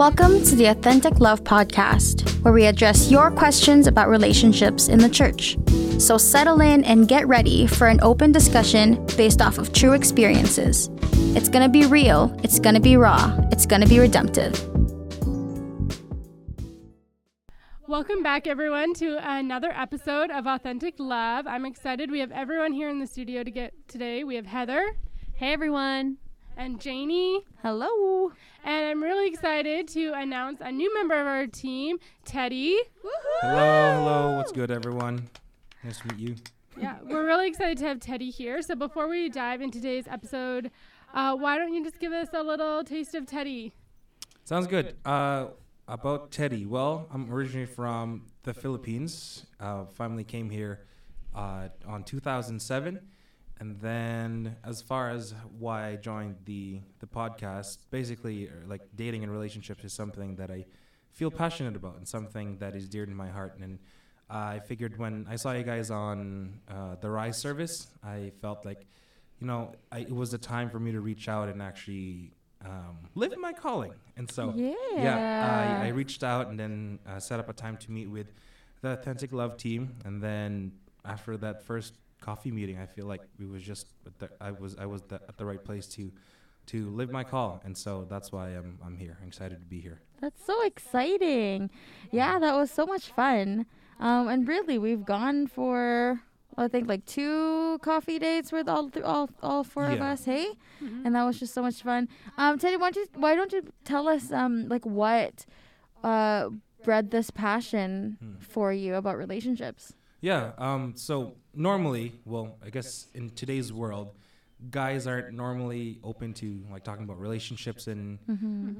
Welcome to the Authentic Love Podcast, where we address your questions about relationships in the church. So settle in and get ready for an open discussion based off of true experiences. It's going to be real, it's going to be raw, it's going to be redemptive. Welcome back, everyone, to another episode of Authentic Love. I'm excited. We have everyone here in the studio to get today. We have Heather. Hey, everyone. And Janie. Hello. And I'm really excited to announce a new member of our team, Teddy. Hello, hello. What's good, everyone? Nice to meet you. Yeah, we're really excited to have Teddy here. So before we dive into today's episode, uh, why don't you just give us a little taste of Teddy? Sounds good. Uh, about Teddy. Well, I'm originally from the Philippines. Uh, family came here uh, on 2007, and then as far as why I joined the the podcast, basically, uh, like dating and relationships is something that I feel passionate about and something that is dear to my heart. And I figured when I saw you guys on uh, the Rise service, I felt like, you know, I, it was the time for me to reach out and actually um, live in my calling. And so, yeah, I, I reached out and then uh, set up a time to meet with the Authentic Love team. And then after that first coffee meeting, I feel like we was just the, I was I was the, at the right place to to live my call. And so that's why I'm I'm here. I'm excited to be here. That's so exciting. Yeah, that was so much fun. Um, and really, we've gone for I think like two coffee dates with all th- all all four of us. Hey, and that was just so much fun. Um, Teddy, why don't you why don't you tell us um like what uh bred this passion Hmm. for you about relationships? Yeah. Um. So normally, well, I guess in today's world, guys aren't normally open to like talking about relationships and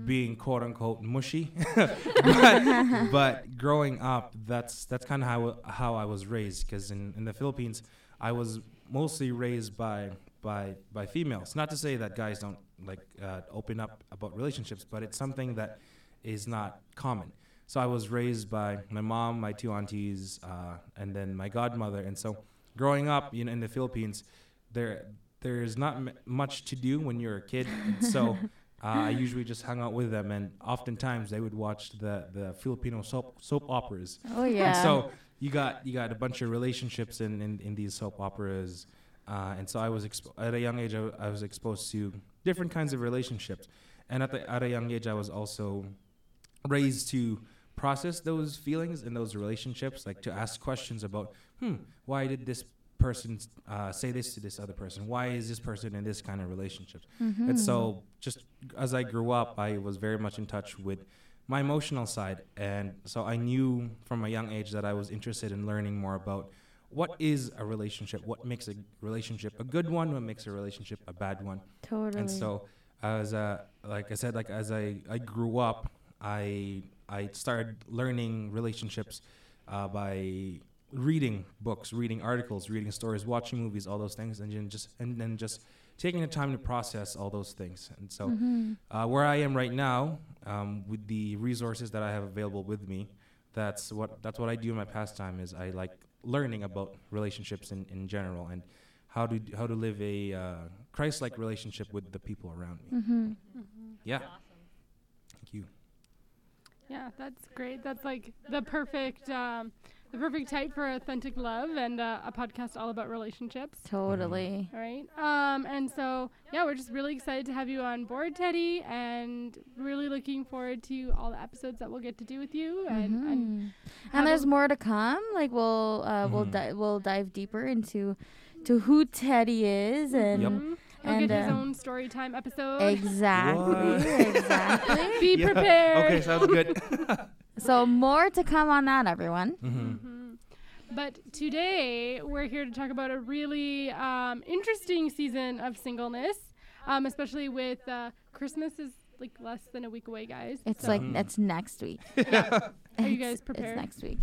being quote unquote mushy. but, but growing up, that's that's kind of how how I was raised. Because in in the Philippines, I was mostly raised by by by females. Not to say that guys don't like uh, open up about relationships, but it's something that is not common. So I was raised by my mom, my two aunties, uh, and then my godmother. And so, growing up, you know, in the Philippines, there there's not m- much to do when you're a kid. So uh, I usually just hung out with them, and oftentimes they would watch the the Filipino soap soap operas. Oh yeah. And so you got you got a bunch of relationships in in, in these soap operas, uh, and so I was expo- at a young age I, I was exposed to different kinds of relationships, and at the at a young age I was also raised to process those feelings and those relationships, like to ask questions about, hmm, why did this person uh, say this to this other person? Why is this person in this kind of relationship? And so, just as I grew up, I was very much in touch with my emotional side, and so I knew from a young age that I was interested in learning more about what is a relationship, what makes a relationship a good one, what makes a relationship a bad one. totally. And so, as uh, like I said, like as I, I grew up, I I started learning relationships uh, by reading books, reading articles, reading stories, watching movies, all those things, and then just and then just taking the time to process all those things. And so, uh, where I am right now, um, with the resources that I have available with me, that's what that's what I do in my pastime. Is I like learning about relationships in, in general and how to how to live a uh, Christ-like relationship with the people around me. Mm-hmm. Yeah. Thank you. Yeah, that's great. That's like the perfect, um, the perfect type for authentic love and uh, a podcast all about relationships. Totally. All right. Um, and so, yeah, we're just really excited to have you on board, Teddy, and really looking forward to all the episodes that we'll get to do with you. And, and Mhm. have and there's more to come. Like we'll uh, we'll Mhm. di- we'll dive deeper into to who Teddy is and Yep. He'll And, get his uh, own story time episode. exactly exactly. Be Yeah. prepared. Okay, sounds good. So more to come on that, everyone. hmm Mhm. But today we're here to talk about a really um, interesting season of singleness, um, especially with uh, Christmas is like less than a week away, guys. It's So like Mhm. it's next week. Are you It's- guys prepared? It's next week.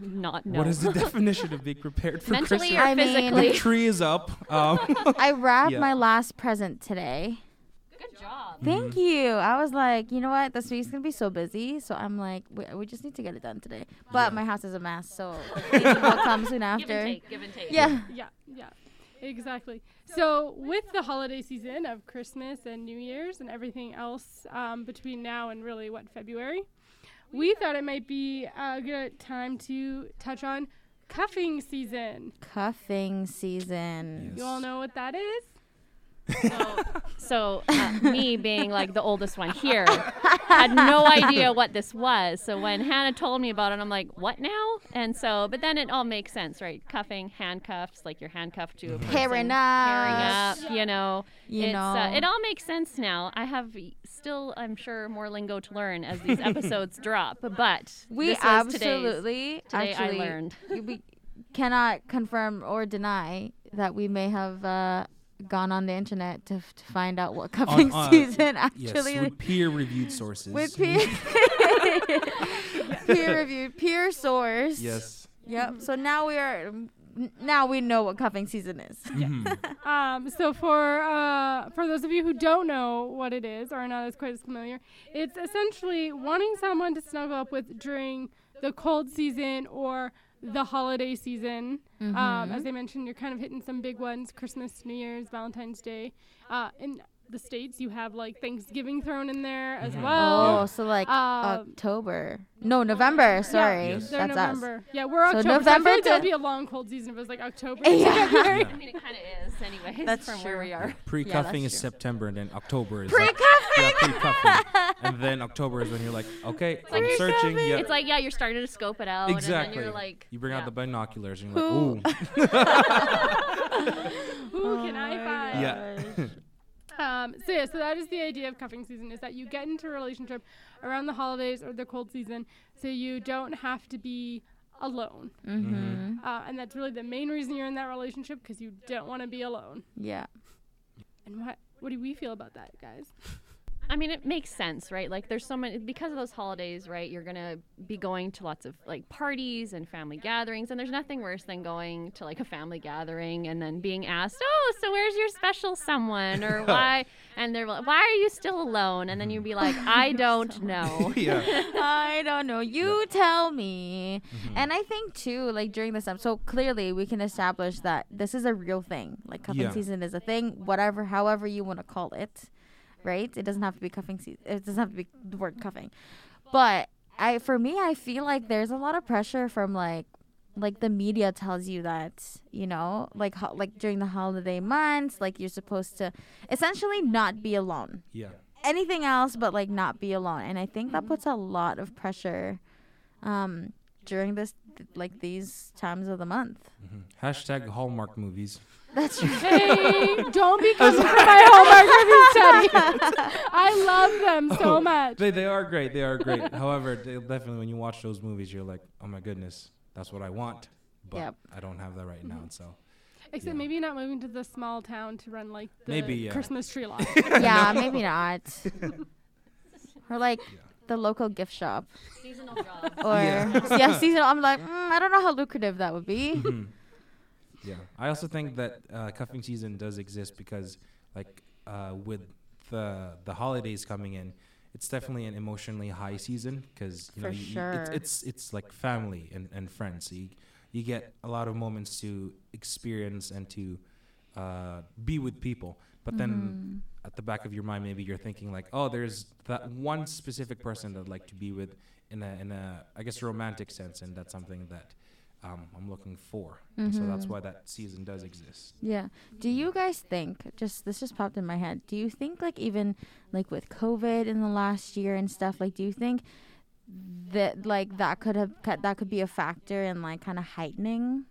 Not no. What is the definition of being prepared for Mentally Christmas? or I mean- physically? the tree is up. Um, I wrapped Yeah. my last present today. Good job. Thank you. I was like, you know what? This week's gonna be so busy, so I'm like, we, we just need to get it done today. But Yeah. my house is a mess, so cleaning will come soon Give and after. take. Give and take. Yeah. Yeah, yeah. Exactly. So, with the holiday season of Christmas and New Year's and everything else um, between now and really what February, we thought it might be a good time to touch on cuffing season. Cuffing season. You all know what that is? So, so uh, me being like the oldest one here had no idea what this was. So when Hannah told me about it, I'm like, what now? And so, but then it all makes sense, right? Cuffing, handcuffs, like you're handcuffed to a person. Pairing Pairing up. up, you know. You it's, know. Uh, it all makes sense now. I have still, I'm sure, more lingo to learn as these episodes drop. But We this absolutely, today I learned. we cannot confirm or deny that we may have uh, gone on the internet to, f- to find out what cuffing uh, season Yes, actually with peer-reviewed sources. with peer peer reviewed peer source. yes. Yep. So now we are now we know what cuffing season is. Mhm. Um, so for uh, for those of you who don't know what it is or are not as quite as familiar, it's essentially wanting someone to snuggle up with during the cold season or the holiday season. Um, as I mentioned, you're kind of hitting some big ones: Christmas, New Year's, Valentine's Day. Uh, in the states, you have like Thanksgiving thrown in there as Mhm. well. Oh, so like Um, October. No, November. Sorry, Yes. That's November. Yeah, we're So October. So I November feel like would to- be a long cold season if it was like October. Yeah. Yeah. I mean, it kind of is, anyways, That's from where we are. Pre-cuffing that's is true. September, and then October is Pre-cuffing. yeah, pre-cuffing, and then October is when you're like, okay, I'm searching. Yeah, It's like, yeah, you're starting to scope it out. exactly. And then you're like, you bring yeah. out the binoculars, and you're Who- like, ooh, Who can I find? yeah. Um, so yeah, so that is the idea of cuffing season is that you get into a relationship around the holidays or the cold season, so you don't have to be alone. Mm-hmm. Uh, and that's really the main reason you're in that relationship because you don't want to be alone. Yeah. And what what do we feel about that, guys? I mean, it makes sense, right? Like, there's so many because of those holidays, right? You're gonna be going to lots of like parties and family gatherings, and there's nothing worse than going to like a family gathering and then being asked, "Oh, so where's your special someone?" or "Why?" and they're like, "Why are you still alone?" And then you'd be like, "I don't know." yeah. I don't know. You tell me. Mm-hmm. And I think too, like during this time, so clearly we can establish that this is a real thing. Like cuffing Yeah. season is a thing, whatever, however you want to call it, right? It doesn't have to be cuffing season. It doesn't have to be the word cuffing. But I, for me, I feel like there's a lot of pressure from like, like the media tells you that you know, like ho- like during the holiday months, like you're supposed to essentially not be alone Yeah. anything else but like not be alone and i think that puts a lot of pressure um during this th- like these times of the month Mhm. Hashtag Hallmark movies. That's true Hey, don't be coming for my Hallmark movies, Teddy. I love them so Oh, much. They they are great. They are great. However, they definitely when you watch those movies, you're like, oh my goodness, that's what I want. But Yep. I don't have that right now. So Except yeah. maybe not moving to the small town to run like the Maybe, yeah. Christmas tree lot. yeah maybe not or like Yeah. the local gift shop Seasonal jobs. or Yeah. yeah, seasonal i'm like mm, i don't know how lucrative that would be Mhm. Yeah, I also think that uh, cuffing season does exist because, like, uh, with the the holidays coming in, it's definitely an emotionally high season because you know you- sure. it's, it's it's like family and, and friends. So you you get a lot of moments to experience and to uh, be with people. But then Mhm. at the back of your mind, maybe you're thinking like, oh, there's that one specific person that I'd like to be with in a in a I guess romantic sense, and that's something that um, I'm looking for. And So that's Mhm. why that season does exist. Yeah. Do you guys think just this just popped in my head? Do you think like even like with COVID in the last year and stuff, like do you think that like that could have cut that could be a factor in like kind of heightening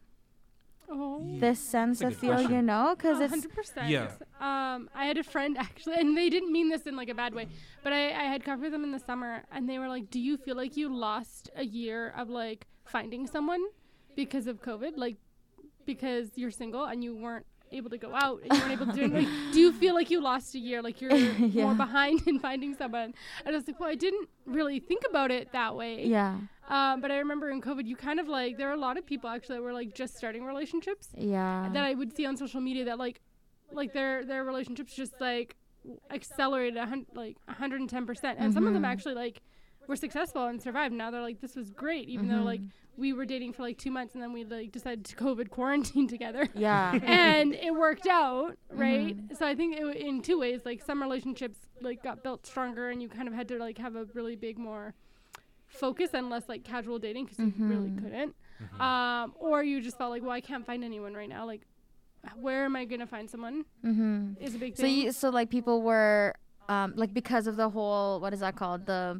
oh. this sense That's of good feel, you know? Cuz it's hundred percent. Yeah. Um, I had a friend actually, and they didn't mean this in like a bad way, but I, I had covered them in the summer, and they were like, "Do you feel like you lost a year of like finding someone because of COVID? Like, because you're single and you weren't able to go out and you weren't able to do? Like, do you feel like you lost a year? Like you're Yeah. more behind in finding someone?" And I was like, "Well, I didn't really think about it that way." yeah. Um, but I remember in COVID, you kind of like there are a lot of people actually that were like just starting relationships Yeah. that I would see on social media that like like their their relationships just like accelerated a hun- like 110 percent and some of them Mhm. actually like were successful and survived. Now they're like, this was great, even though like we were dating for like two months and then we like decided to COVID quarantine together. Yeah. and it worked out, right? So I think it, w- in two ways, like some relationships like got built stronger, and you kind of had to like have a really big more focus and less like casual dating because you really couldn't. Um, or you just felt like, well, I can't find anyone right now. Like, where am I gonna find someone? mm-hmm. Is a big So thing. you so like people were um like because of the whole what is that called the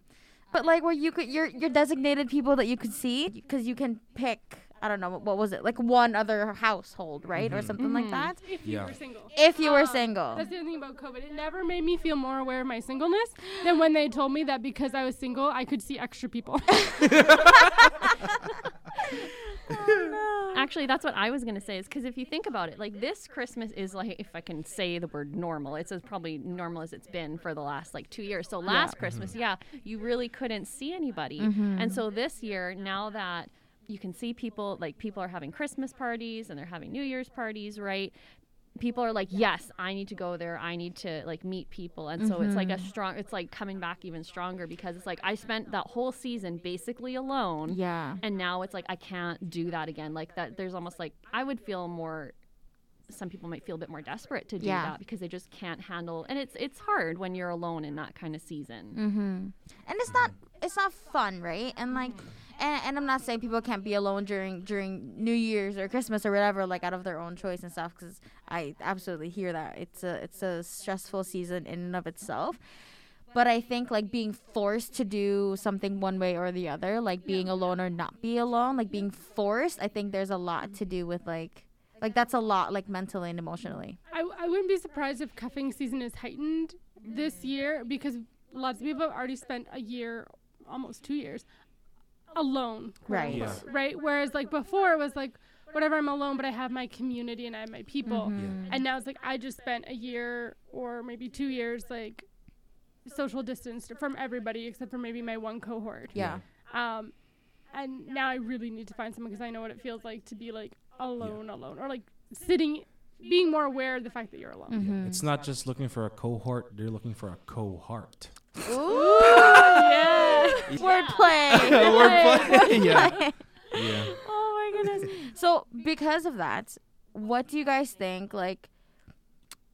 but like where you could your your designated people that you could see because you can pick I don't know what, what was it like one other household right or something like that if you Yeah. were single. if you were Um, single. That's the other thing about COVID. It never made me feel more aware of my singleness than when they told me that because I was single, I could see extra people. Oh, Actually, that's what I was gonna say. Is because if you think about it, like this Christmas is like, if I can say the word normal, it's as probably normal as it's been for the last like two years. So last mm-hmm. Christmas, yeah, you really couldn't see anybody, and mm-hmm. so this year, now that you can see people, like people are having Christmas parties and they're having New Year's parties, right? People are like yes i need to go there i need to like meet people and so it's like a strong it's like coming back even stronger because it's like i spent that whole season basically alone yeah. and now it's like i can't do that again like that there's almost like i would feel more some people might feel a bit more desperate to do Yeah. that because they just can't handle and it's it's hard when you're alone in that kind of season Mm-hmm. And it's not it's not fun, right? And like and, and I'm not saying people can't be alone during during New Year's or Christmas or whatever, like out of their own choice and stuff. Because I absolutely hear that it's a it's a stressful season in and of itself. But I think like being forced to do something one way or the other, like being alone or not be alone, like being forced, I think there's a lot to do with like like that's a lot like mentally and emotionally. I, I wouldn't be surprised if cuffing season is heightened this year because lots of people have already spent a year, almost two years, alone. Right. Yeah. Right. Whereas like before it was like, whatever, I'm alone, but I have my community and I have my people. Mm-hmm. And now it's like I just spent a year or maybe two years like social distanced from everybody except for maybe my one cohort. Yeah. Um, and now I really need to find someone because I know what it feels like to be like alone, alone, or like sitting, being more aware of the fact that you're alone. Mm-hmm. It's not just looking for a cohort; they're looking for a cohort. Ooh, Yeah. Wordplay. Wordplay. yeah. Yeah. oh my goodness. So because of that, what do you guys think like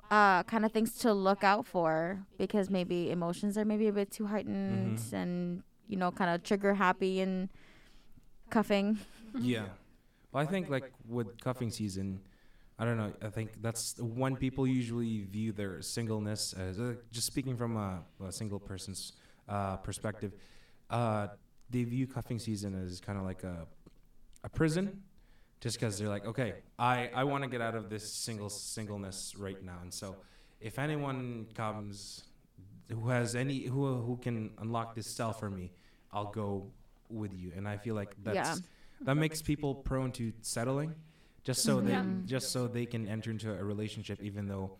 uh kind of things to look out for because maybe emotions are maybe a bit too heightened Mhm. and you know kind of trigger happy and cuffing. Yeah. Well, I think like with cuffing season, I don't know. I think that's when people usually view their singleness as uh, just speaking from a, a single person's uh, perspective. Uh, they view cuffing season as kind of like a a prison, just because they're like, okay, I I want to get out of this single singleness right now, and so if anyone comes who has any who who can unlock this cell for me, I'll go with you. And I feel like that's Yeah. that makes people prone to settling just so they just so they can enter into a relationship even though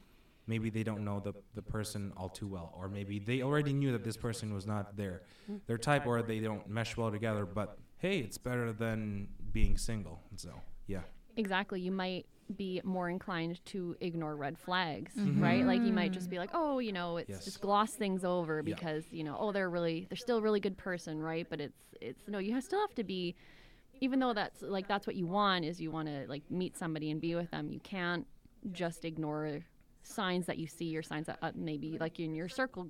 maybe they don't know the, the person all too well or maybe they already knew that this person was not their their type or they don't mesh well together but hey it's better than being single so yeah exactly you might be more inclined to ignore red flags Mm-hmm. right like you might just be like oh you know it's Yes. just gloss things over Yeah. because you know oh they're really they're still a really good person right but it's it's no you still have to be even though that's like that's what you want is you want to like meet somebody and be with them you can't just ignore signs that you see or signs that uh, maybe like in your circle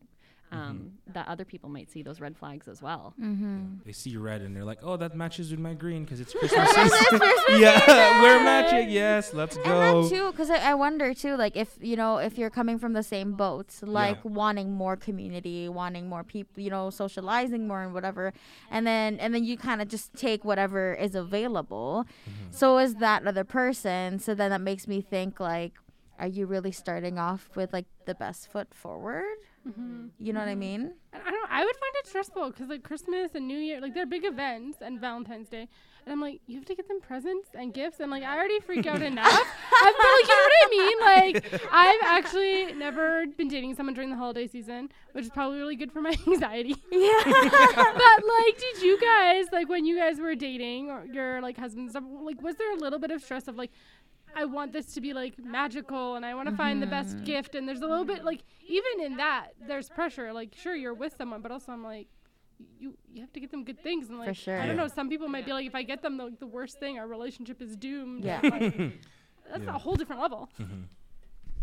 um, that other people might see those red flags as well Mm-hmm. they see red and they're like oh that matches with my green because it's christmas season yeah we're matching yes let's go. And go then too, because I, I wonder too, like if you know if you're coming from the same boat, like wanting more community, wanting more people, you know, socializing more and whatever, and then and then you kind of just take whatever is available. Mm-hmm. So is that other person. So then that makes me think like, are you really starting off with like the best foot forward? Mhm. You know what I mean? And I don't. I would find it stressful because like Christmas and New Year, like they're big events, and Valentine's Day, and I'm like, you have to get them presents and gifts, and like I already freak out enough. I'm like, you know what I mean? Like I've actually never been dating someone during the holiday season, which is probably really good for my anxiety. Yeah. but like, did you guys like when you guys were dating or your like husbands? Like, was there a little bit of stress of like? I want this to be like magical and I want to find the best gift and there's a little bit like even in that there's pressure like sure you're with someone but also I'm like you you have to get them good things and like sure. I don't know. Some people might be like, if I get them the, the worst thing, our relationship is doomed. Yeah. Like, that's Yeah. a whole different level.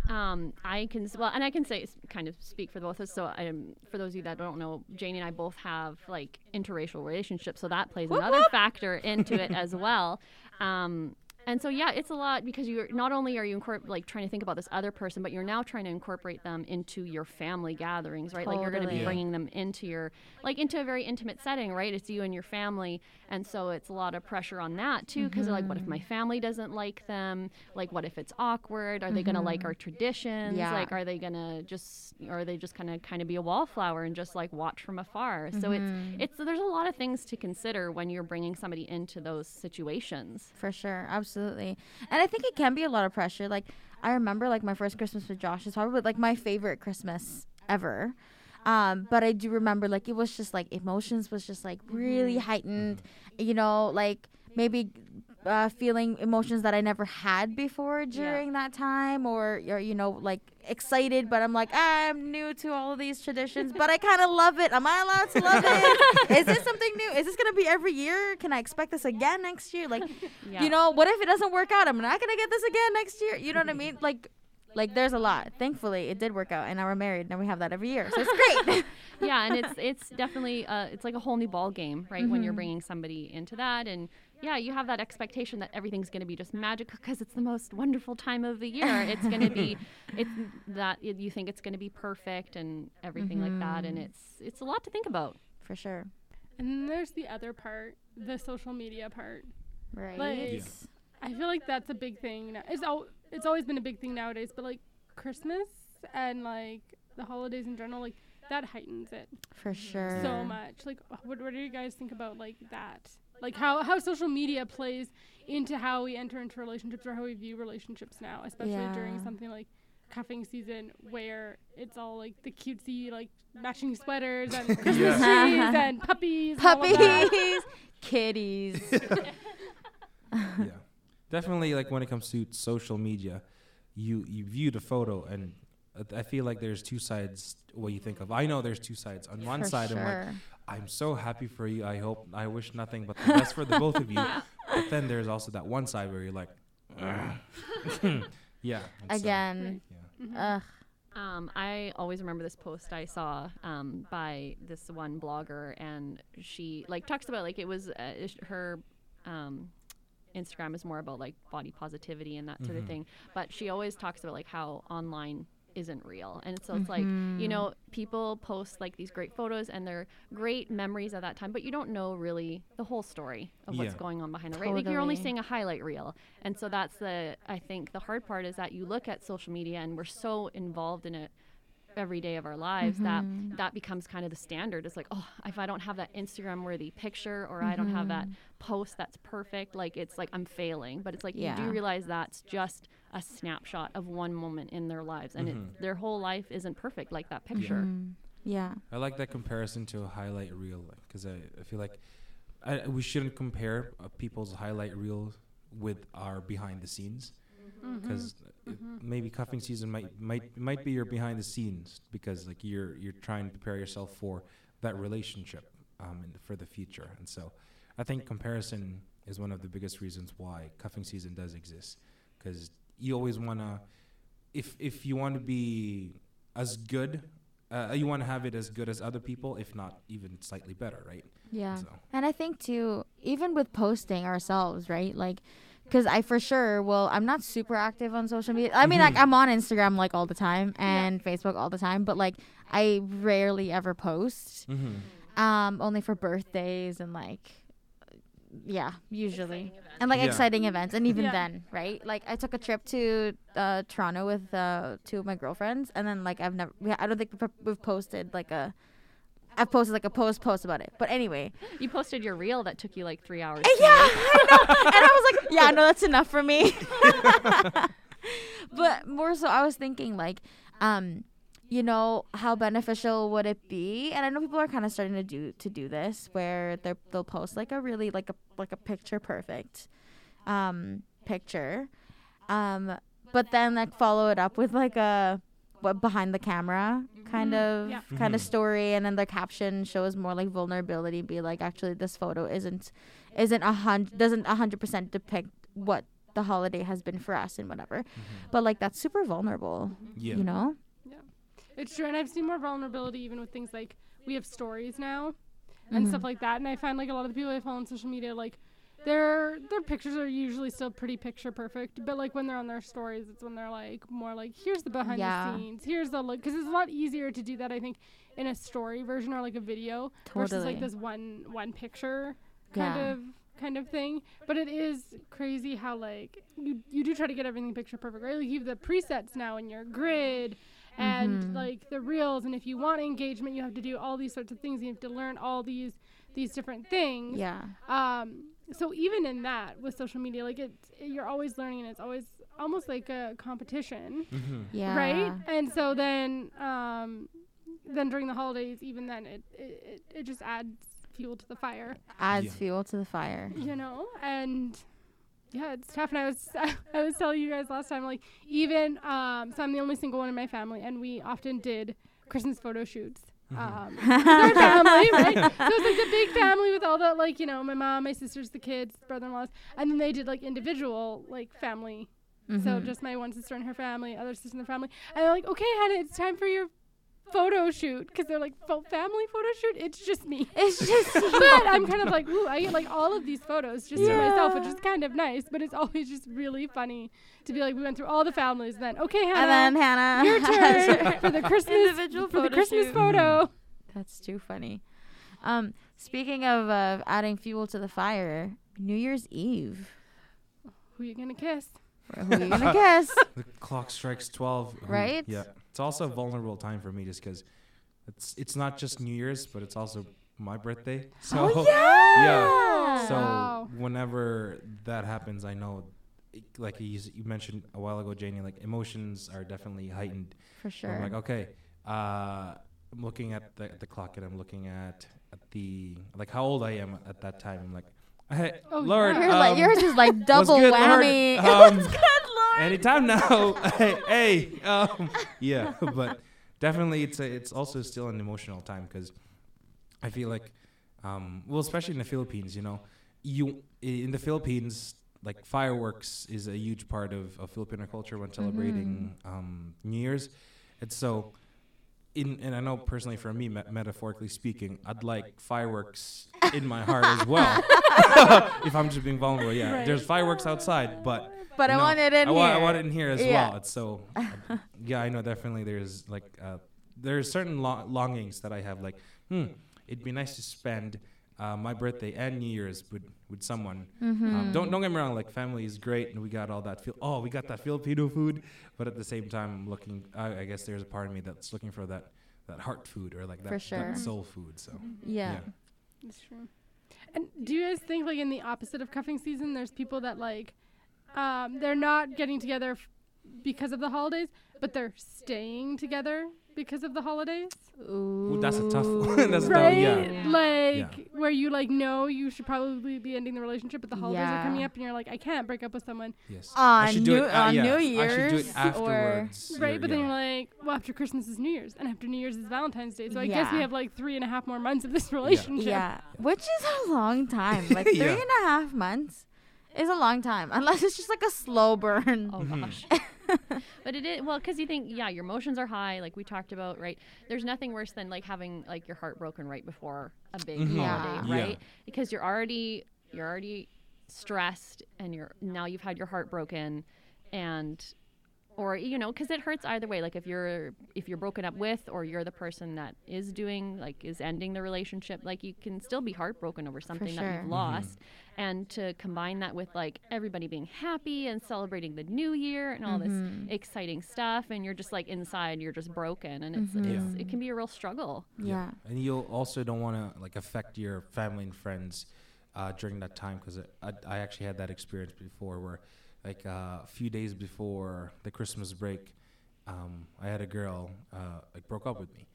Um, I can well, and I can say kind of speak for both of us. So, um, for those of you that don't know, Janie and I both have like interracial relationships, so that plays another factor into it as well. Um, and so yeah, it's a lot because you're not only are you incorpor- like trying to think about this other person, but you're now trying to incorporate them into your family gatherings, right? Like you're going to be Totally. bringing them into your like into a very intimate setting, right? It's you and your family, and so it's a lot of pressure on that too, because like, what if my mm-hmm. family doesn't like them? Like, what if it's awkward? Are they going to like mm-hmm. our traditions? Yeah. Like, are they going to just, or are they just kind of kind of be a wallflower and just like watch from afar? So it's mm-hmm. it's there's a lot of things to consider when you're bringing somebody into those situations. For sure, absolutely. And I think it can be a lot of pressure. Like I remember like my first Christmas with Josh is probably like my favorite Christmas ever. Um, but I do remember like it was just like emotions was just like really heightened. You know, like maybe uh, feeling emotions that I never had before during that time, or, or you know, like excited, but I'm like I'm new to all of these traditions, but I kind of love it. Am I allowed to love it? Is this something new? Is this gonna be every year? Can I expect this again next year? Like, Yeah. you know, what if it doesn't work out? I'm not gonna get this again next year. You know what I mean? Like, like there's a lot. Thankfully, it did work out, and now we're married, and we have that every year, so it's great. yeah, and it's it's definitely uh, it's like a whole new ball game, right? When you're bringing somebody into that, and yeah, you have that expectation that everything's going to be just magical because it's the most wonderful time of the year. It's going to be, it's that you think it's going to be perfect and everything like that, and mm-hmm. it's it's a lot to think about. For sure. And then there's the other part, the social media part. Right. Like, Yeah. I feel like that's a big thing. Now. It's al- it's always been a big thing nowadays, but like Christmas and like the holidays in general, like that heightens it For sure. so much. Like, what, what do you guys think about like that? Like how how social media plays into how we enter into relationships or how we view relationships now, especially during something like cuffing season where it's all like the cutesy like matching sweaters and Christmas trees and puppies. and all of that. Puppies, kitties. yeah, definitely. Like when it comes to social media, you you view the photo, and I feel like there's two sides. What you think of? I know there's two sides. On one For side, I'm like, sure. I'm so happy for you. I hope, I wish nothing but the best for the both of you. But then there's also that one side where you're like, yeah. and so, Again. yeah. Ugh. Um, I always remember this post I saw um, by this one blogger, and she like talks about like it was uh, her um, Instagram is more about like body positivity and that sort of thing, but she always talks about like how online isn't real, and so it's like you mm-hmm. know people post like these great photos and they're great memories of that time, but you don't know really the whole story of what's Yeah. going on behind it, right? Like you're only seeing a highlight reel, and so that's the I think the hard part is that you look at social media and we're so involved in it every day of our lives that mm-hmm. that becomes kind of the standard. It's like, oh, if I don't have that Instagram worthy picture or I don't have that mm-hmm. post that's perfect, like it's like I'm failing. But it's like you do realize that's just a snapshot of one moment in their lives, and it, mm-hmm. their whole life isn't perfect like that picture. Yeah. I like that comparison to a highlight reel because I, I feel like I, we shouldn't compare uh, people's highlight reel with our behind the scenes because maybe cuffing season might might might be your behind the scenes because like you're you're trying to prepare yourself for that relationship um, the, for the future. And so I think comparison is one of the biggest reasons why cuffing season does exist. Because you always want to if if you want to be as good uh, you want to have it as good as other people if not even slightly better right? Yeah. so. And I think too, even with posting ourselves, right? Like, because I for sure, well, I'm not super active on social media. I mean, like, I'm on Instagram like all the time and Facebook all the time, but like, I rarely ever post. mm-hmm. Um, only for birthdays and like, yeah, usually, and like Yeah. exciting events. And even Yeah. then, right? Like, I took a trip to uh, Toronto with uh, two of my girlfriends, and then like I've never, we, I don't think we've, we've posted like a. I've posted like a post post about it, but anyway, You posted your reel that took you like three hours. yeah, to make. I know. And I was like, yeah, no, that's enough for me. but more so, I was thinking like, um, you know, how beneficial would it be? And I know people are kind of starting to do to do this, where they they'll post like a really like a like a picture perfect, um, picture, um, but then like follow it up with like a what behind the camera kind of Yeah. kind of Mhm. story, and then the caption shows more like vulnerability. Be like, actually, this photo isn't isn't a hundred doesn't a hundred percent depict what the holiday has been for us and whatever. Mhm. But like that's super vulnerable, Yeah. you know. yeah It's true, and I've seen more vulnerability even with things like we have stories now and Mhm. stuff like that. And I find like a lot of the people I follow on social media, like their their pictures are usually still pretty picture perfect, but like when they're on their stories, it's when they're like more like here's the behind Yeah. the scenes, here's the look, because it's a lot easier to do that I think in a story version or like a video versus like this one one picture kind Yeah. of kind of thing. But it is crazy how like you you do try to get everything picture perfect, right? Like you have the presets now in your grid and Mhm. like the reels and if you want engagement you have to do all these sorts of things you have to learn all these these different things Yeah. um so even in that with social media like it's you're always learning and it's always almost like a competition Mhm. Yeah. right and so then um then during the holidays even then it it, it, it just adds fuel to the fire Adds Yeah. fuel to the fire. you know and yeah it's tough and i was i was telling you guys last time like even um so i'm the only single one in my family and we often did christmas photo shoots um with our family right? So it's like the big family with all the like you know my mom my sisters the kids brother-in-laws and then they did like individual like family. So Mhm. just my one sister and her family other sister and their family. And they're like okay hannah it's time for your photo shoot because they're like family photo shoot it's just me it's just but I'm kind of like, ooh, I get like all of these photos just to myself, which is kind of nice. But it's always just really funny to be like, we went through all the families. Then okay, Hannah, and then Hannah. your turn for the Christmas Individual for the Christmas shoot. photo. That's too funny. Um, speaking of uh, adding fuel to the fire, New Year's Eve. Who are you gonna kiss? Who are you gonna kiss? The clock strikes 12. Ooh, Right? Yeah. It's also a vulnerable time for me just because it's it's not just New Year's, but it's also my birthday. So oh yeah. Yeah. So Wow. whenever that happens, I know, like you, you mentioned a while ago, Janie, like emotions are definitely heightened. for sure. I'm like, okay, uh, I'm looking at the, the clock and I'm looking at, at the like how old I am at that time. I'm like, hey, Oh, Lord, yeah. You're like um, yours is like double whammy. Um, What's good, Lord? Anytime now. hey, hey, um, yeah, but definitely it's a, it's also still an emotional time because I feel like, um, well, especially in the Philippines, you know, you in the Philippines, like fireworks is a huge part of, of Filipino culture when celebrating um, New Year's, and so. In, and I know personally for me, me- metaphorically speaking, I'd like fireworks in my heart as well. if I'm just being vulnerable, yeah. Right. There's fireworks outside, but But I no, want it in I here. want, I want it in here as Yeah. well. It's so, yeah, I know definitely there's like, uh, there's certain lo- longings that I have. Like, hmm, it'd be nice to spend uh, my birthday and New Year's with, with someone. Mm-hmm. Um, don't don't get me wrong. Like, family is great, and we got all that. Fil- oh, we got that Filipino food, but at the same time, I'm looking. I, I guess there's a part of me that's looking for that that heart food or like that, sure. that soul food. So Yeah. That's true. And do you guys think like in the opposite of cuffing season, there's people that like, um, they're not getting together f- because of the holidays, but they're staying together because of the holidays? Ooh, Ooh, that's a tough one. That's tough, right? yeah. Like where you like know you should probably be ending the relationship, but the holidays are coming up, and you're like, I can't break up with someone, Yes. I On should do New- it, uh, on yeah, New I should do Years it or- right? You're- But then you're like, well, after Christmas is New Year's, and after New Year's is Valentine's Day, so I guess we have like three and a half more months of this relationship. Yeah, which is a long time. Like three Yeah. and a half months is a long time, unless it's just like a slow burn. Oh Mhm. gosh. but it is well because you think yeah your emotions are high like we talked about right. There's nothing worse than like having like your heart broken right before a big Mhm. holiday, Yeah. Yeah. right? Because you're already you're already stressed and you're now you've had your heart broken and or you know because it hurts either way like if you're if you're broken up with or you're the person that is doing like is ending the relationship like you can still be heartbroken over something that you've Mhm. lost and to combine that with like everybody being happy and celebrating the new year and all Mhm. this exciting stuff and you're just like inside you're just broken and it's, Mhm. it's it can be a real struggle Yeah. And you also don't want to like affect your family and friends uh, during that time because I, I actually had that experience before where like uh, a few days before the Christmas break, um, I had a girl uh, like broke up with me,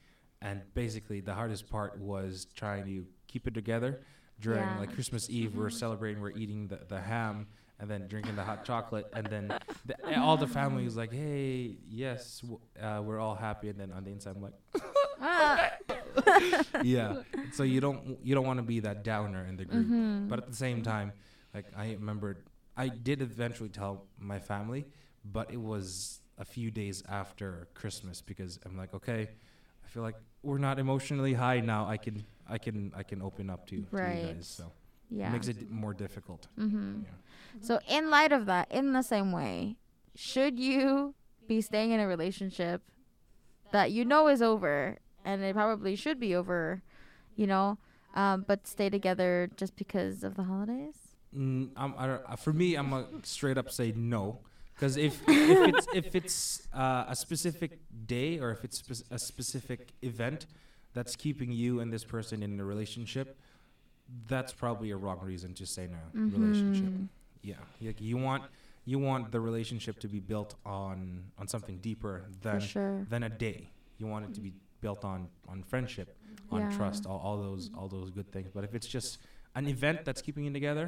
and basically the hardest part was trying to keep it together during Yeah. like Christmas Eve. We're celebrating, we're eating the, the ham, and then drinking the hot chocolate, and then the, all the family is like, "Hey, yes, w- uh, we're all happy," and then on the inside, I'm like, Ah. "Yeah." So you don't you don't want to be that downer in the group, Mhm. but at the same time, like I remembered, I did eventually tell my family, but it was a few days after Christmas because I'm like, okay, I feel like we're not emotionally high now. I can I can I can open up to, to you guys. So yeah. it makes it d- more difficult. Mm-hmm. Yeah. So, in light of that, in the same way, should you be staying in a relationship that you know is over and it probably should be over, you know, um, but stay together just because of the holidays? Mm, I'm, I don't, uh, for me, I'm a straight up say no. Because if if it's if it's uh, a specific day or if it's spe- a specific event that's keeping you and this person in a relationship, that's probably a wrong reason to say no relationship. Mhm. Yeah, like you want you want the relationship to be built on on something deeper than sure. than a day. You want it to be built on on friendship, on Yeah. trust, all, all those all those good things. But if it's just an event that's keeping you together,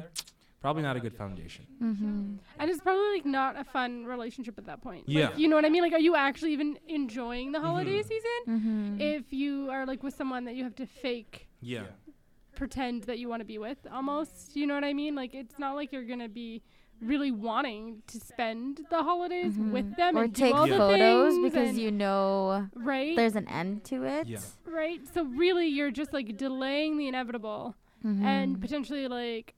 probably not a good foundation. Mm-hmm. And it's probably like not a fun relationship at that point. Like, Yeah. you know what I mean? Like, are you actually even enjoying the holiday Mhm. season? Mm-hmm. If you are like with someone that you have to fake Yeah. pretend that you want to be with almost you know what i mean like it's not like you're gonna be really wanting to spend the holidays with them Mm-hmm. or and take all the photos because and- you know right there's an end to it. Yeah. right so really you're just like delaying the inevitable Mhm. and potentially like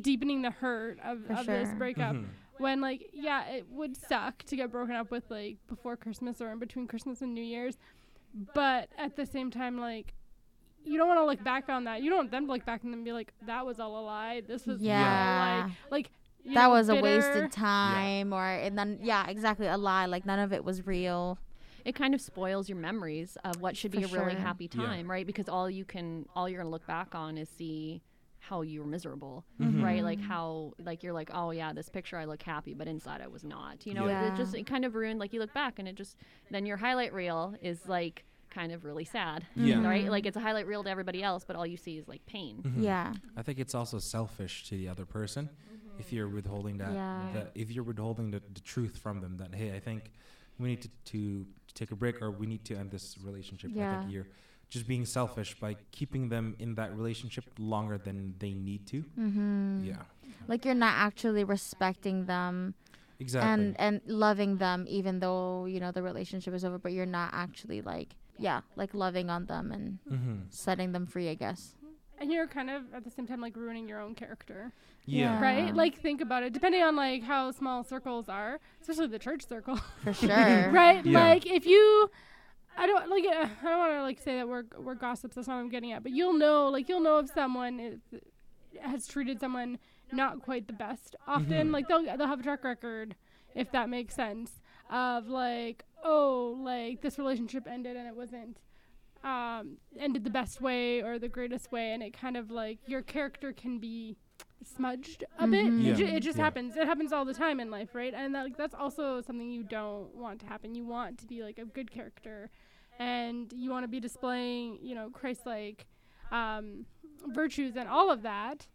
deepening the hurt of, For of this sure. breakup Mhm. when like yeah it would suck to get broken up with like before christmas or in between christmas and new year's but at the same time like you don't want to look back on that you don't want them to look back and then be like that was all a lie this was all a Yeah. lie like you that know, was a wasted time or and then yeah exactly a lie like none of it was real it kind of spoils your memories of what should be For a really sure. happy Yeah. time, right? Because all you can, all you're gonna look back on is see how you were miserable, Mhm. right? Like how, like you're like, oh yeah, this picture I look happy, but inside I was not. You know, Yeah. it, it just it kind of ruined. Like you look back and it just then your highlight reel is like kind of really sad, Yeah. right? Like it's a highlight reel to everybody else, but all you see is like pain. Mhm. yeah I think it's also selfish to the other person if you're withholding that, Yeah. that if you're withholding the, the truth from them that hey I think we need to, to take a break or we need to end this relationship. I Yeah. think you're just being selfish by keeping them in that relationship longer than they need to. mm-hmm. Yeah. like you're not actually respecting them Exactly. and and loving them even though you know the relationship is over but you're not actually like yeah like loving on them and mm-hmm. setting them free i guess and you're kind of at the same time like ruining your own character. Yeah. right? Like think about it. Depending on like how small circles are especially the church circle. For sure. Right? Yeah. like if you i don't like uh, i don't want to like say that we're we're gossips. That's not what i'm getting at. But you'll know like you'll know if someone is, has treated someone not quite the best often. Mhm. like they'll they'll have a track record if that makes sense of like oh like this relationship ended and it wasn't um ended the best way or the greatest way and it kind of like your character can be smudged a bit Mhm. it, ju- it just Yeah. happens it happens all the time in life right and that, like that's also something you don't want to happen you want to be like a good character and you want to be displaying you know christ-like um, virtues and all of that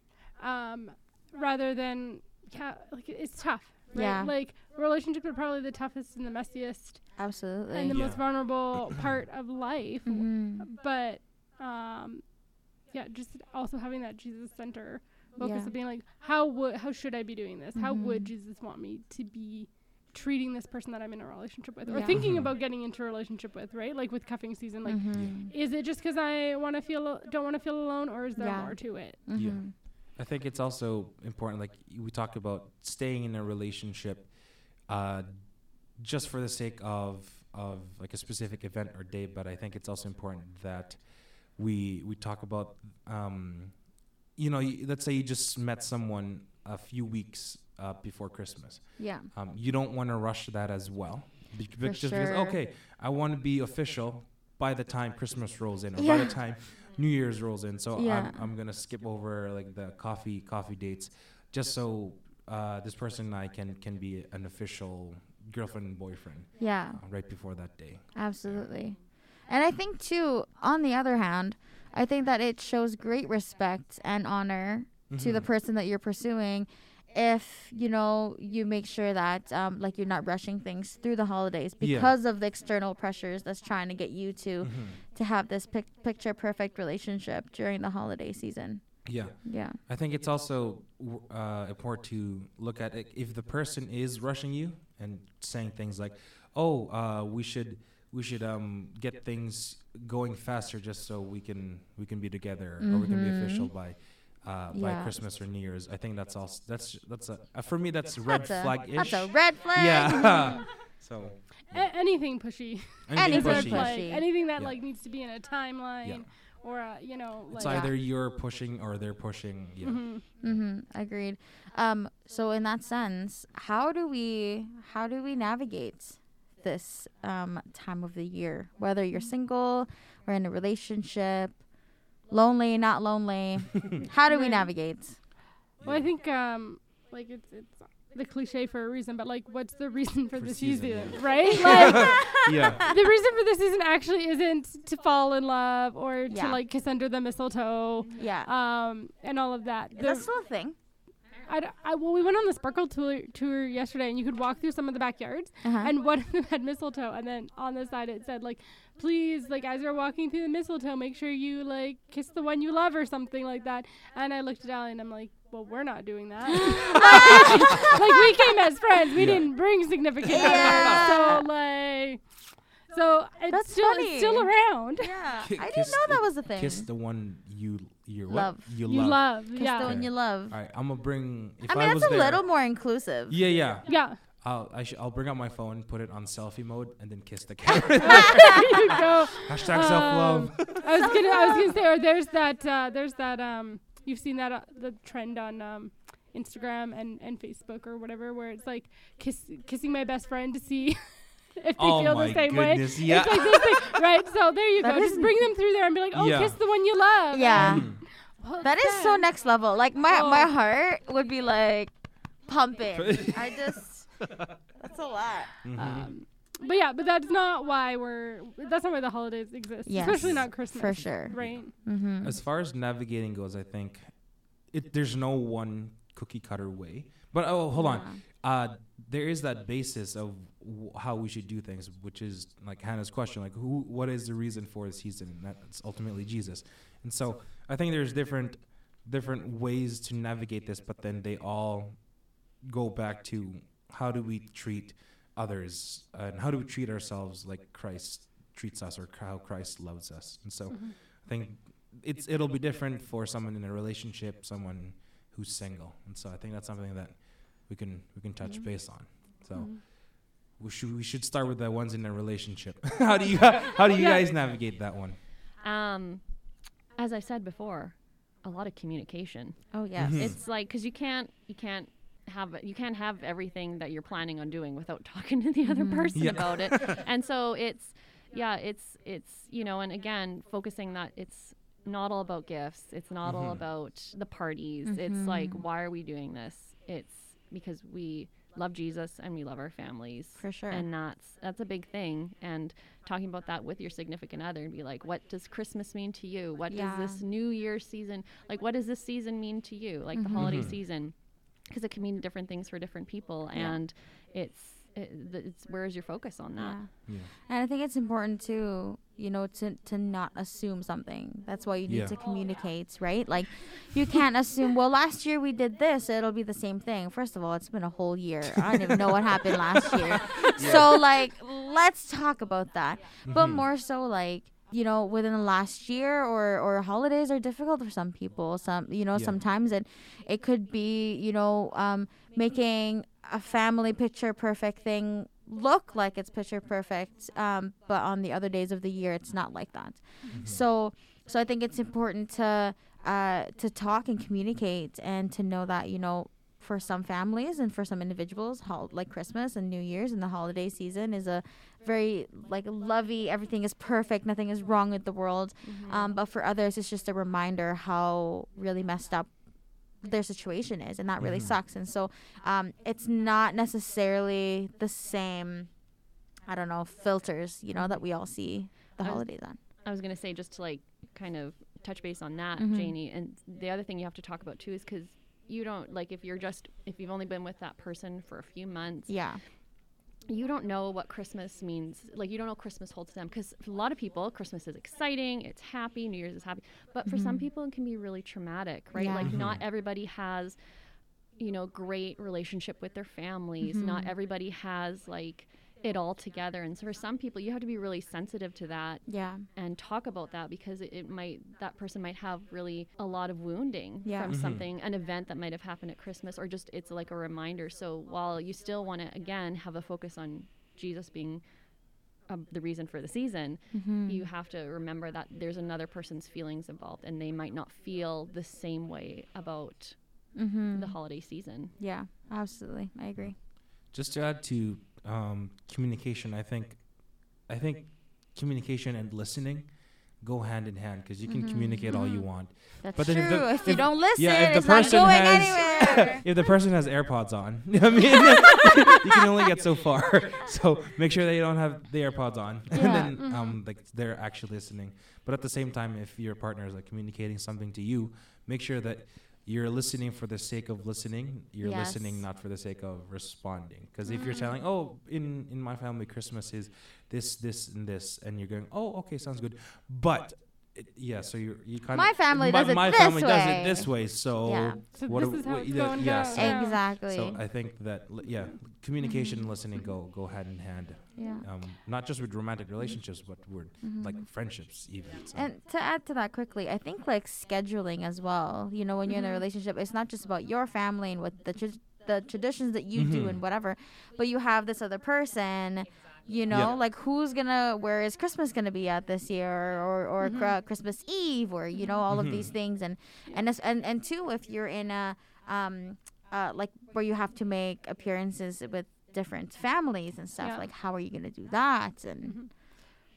um, rather than yeah like it's tough right Yeah. like relationships are probably the toughest and the messiest absolutely and the Yeah. most vulnerable part of life Mhm. but um yeah just also having that jesus center focus Yeah. of being like how would how should i be doing this how would jesus want me to be treating this person that i'm in a relationship with or Yeah. thinking Mhm. about getting into a relationship with right like with cuffing season like Mhm. is it just because i want to feel don't want to feel alone or is there Yeah. more to it Yeah. Mhm. I think it's also important, like we talked about staying in a relationship, uh, just for the sake of of like a specific event or date. But I think it's also important that we we talk about, um, you know, y- let's say you just met someone a few weeks uh, before Christmas. yeah Um, you don't want to rush that as well, Be- be- just because okay, I want to be official by the time Christmas rolls in, or by the time New Year's rolls in. So Yeah. I'm I'm gonna skip over like the coffee coffee dates, just so uh, this person and I can can be an official girlfriend and boyfriend yeah uh, right before that day. Absolutely. And I think too, on the other hand, I think that it shows great respect and honor to the Mhm. person that you're pursuing if you know you make sure that um, like you're not rushing things through the holidays Yeah. because of the external pressures that's trying to get you to Mhm. to have this pic- picture perfect relationship during the holiday season. Yeah. Yeah. I think it's also uh, important to look at if the person is rushing you and saying things like, "Oh, uh, we should we should um, get things going faster just so we can we can be together or we can be Mhm. official by uh, by Yeah. Christmas or New Year's." I think that's also that's that's a uh, for me that's red That's a, flag ish. that's a red flag. Yeah. so A- anything pushy. Anything is red pushy. flag. Anything that Yeah. like needs to be in a timeline or uh, you know like it's either you're pushing or they're pushing. Yeah. Mhm. Mm-hmm. Agreed. Um, so in that sense, how do we how do we navigate this um, time of the year? Whether you're single or in a relationship, lonely, not lonely, how do we navigate? Well, I think um like it's it's the cliche for a reason, but like what's the reason for, For the season, season, yeah. right? Like yeah. the reason for the season actually isn't to fall in love or Yeah. to like kiss under the mistletoe Yeah. um and all of that. Is The- that still a thing? I, d- I- well, we went on the sparkle tour, tour yesterday, and you could walk through some of the backyards, Uh-huh. and one of them had mistletoe, and then on the side it said like, please, like as you're walking through the mistletoe, make sure you like kiss the one you love or something like that. And I looked at Allie and I'm like, well, we're not doing that. like we came as friends, we Yeah. didn't bring significant Yeah. others, so like, so it's That's still it's still around. yeah. Ki- I didn't know the- that was a thing. Kiss the one you you Love. You, You love. love, Kiss yeah, the one Okay. you love. All right, I'm gonna bring. If I mean, was that's a there, little more inclusive. Yeah, yeah. yeah. I'll I sh- I'll bring out my phone, put it on selfie mode, and then kiss the camera. there you go. Hashtag self love. I was gonna, I was gonna say, or there's that, uh, there's that, um, you've seen that, uh, the trend on, um, Instagram and, and Facebook or whatever, where it's like kiss, kissing my best friend to see if they Oh feel my the same goodness, way. yeah. It's like this thing, right? So there you That go. Just bring them through there and be like, oh, Yeah. kiss the one you love. Yeah. And, well, That is so next level. Like my my Oh. heart would be like pumping. I just that's a lot. Mhm. Um, but yeah, but that's not why we're. That's not why the holidays exist. Especially not Christmas. for sure. Right. Mm-hmm. As far as navigating goes, I think it there's no one cookie cutter way. But oh, hold on. Uh, there is that basis of w- how we should do things, which is like Hannah's question, like who, what is the reason for the season? And that's ultimately Jesus. And so I think there's different, different ways to navigate this, but then they all go back to how do we treat others and how do we treat ourselves like Christ treats us or how Christ loves us. And so I think it's it'll be different for someone in a relationship, someone who's single. And so I think that's something that we can we can touch base on. So Mm-hmm. We should we should start with the ones in a relationship. how do you how do you Yeah. guys navigate that one? Um, as I said before, a lot of communication. Oh yes. Mhm. It's like because you can't you can't have you can't have everything that you're planning on doing without talking to the other person Yeah. about it. and so it's yeah, it's it's you know, and again, focusing that it's not all about gifts. It's not all Mhm. about the parties. It's like why are we doing this? It's because we love Jesus and we love our families. For sure. And that's that's a big thing. And talking about that with your significant other and be like, what does Christmas mean to you? What Yeah. does this New Year season like? What does this season mean to you? Like the mm-hmm. holiday mm-hmm. season, because it can mean different things for different people, Yeah. and it's it, it's where is your focus on that? Yeah. Yeah. And I think it's important too, you know, to to not assume something. That's why you need Yeah. to communicate, right? Like you can't assume, well, last year we did this, it'll be the same thing. First of all, it's been a whole year. I don't even know what happened last year. So like let's talk about that. But Mhm. more so like you know, within the last year or or holidays are difficult for some people. Some you know, Yeah. sometimes it it could be, you know, um making a family picture perfect thing look like it's picture perfect um, but on the other days of the year it's not like that. So so i think it's important to uh, to talk and communicate and to know that you know for some families and for some individuals hol- like christmas and new year's and the holiday season is a very like lovey everything is perfect nothing is wrong with the world. Um, but for others it's just a reminder how really messed up their situation is and that really Mhm. sucks and so um, it's not necessarily the same i don't know filters you know that we all see the I was- holidays on I was gonna say just to like kind of touch base on that, Mhm. Janie. And the other thing you have to talk about too is because you don't like if you're just if you've only been with that person for a few months Yeah. You don't know what Christmas means. Like you don't know Christmas holds to them because for a lot of people, Christmas is exciting, it's happy, New Year's is happy. But for some mm-hmm. people, it can be really traumatic, right? Yeah. Like not mm-hmm. everybody has, you know, great relationship with their families. Not mm-hmm. everybody has like it all together. And so for some people, you have to be really sensitive to that Yeah. and talk about that because it, it might that person might have really a lot of wounding Yeah. from Mhm. something an event that might have happened at christmas or just it's like a reminder so while you still want to again have a focus on jesus being um, the reason for the season Mm-hmm. you have to remember that there's another person's feelings involved and they might not feel the same way about Mm-hmm. the holiday season Yeah. Absolutely. I agree. Just to add to um, communication, I think, I think communication and listening go hand in hand because you can communicate all you want. That's But then if the- if, you don't listen, yeah, if the person going has- anywhere. if the person has AirPods on, I mean, you can only get so far. So make sure that you don't have the AirPods on, and Yeah. then um, like they're actually listening. But at the same time, if your partner is like communicating something to you, make sure that you're listening for the sake of listening. You're Yes. listening not for the sake of responding. Because if you're mm. telling, oh, in in my family, Christmas is this, this, and this, and you're going, oh, okay, sounds good, but. It, yeah, so you you kind of My family my, does it my this family does way. it this way. So Yeah. So what this do- is how what it's you going yes. down. Yeah. Exactly. so I think that li- yeah, communication and listening go go hand in hand. yeah. Um, not just with romantic relationships, but with like friendships even. So. And to add to that quickly, I think like scheduling as well. You know, when you're in a relationship, it's not just about your family and what the tr- the traditions that you do Mhm. and whatever, but you have this other person. You know, Yeah. like who's gonna, where is Christmas gonna be at this year, or or cra- Christmas Eve, or you know, all of these Mhm. things, and and it's- and and two, if you're in a um uh like where you have to make appearances with different families and stuff, Yeah. like how are you gonna do that? And Mhm.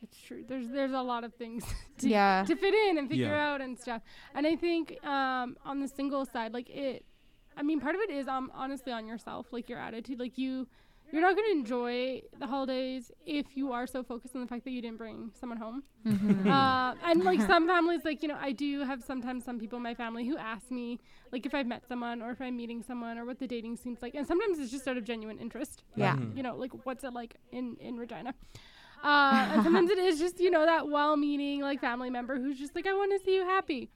It's true. There's there's a lot of things to, yeah, to fit in and figure Yeah. out and stuff. And I think um, on the single side, like it, I mean, part of it is um, honestly on yourself, like your attitude. Like you, you're not going to enjoy the holidays if you are so focused on the fact that you didn't bring someone home. Mhm. uh, and like some families, like you know, I do have sometimes some people in my family who ask me like if I've met someone or if I'm meeting someone or what the dating seems like, and sometimes it's just out of genuine interest. yeah. Mhm. You know, like what's it like in in Regina. Uh, and sometimes it is just you know that well-meaning like family member who's just like I want to see you happy.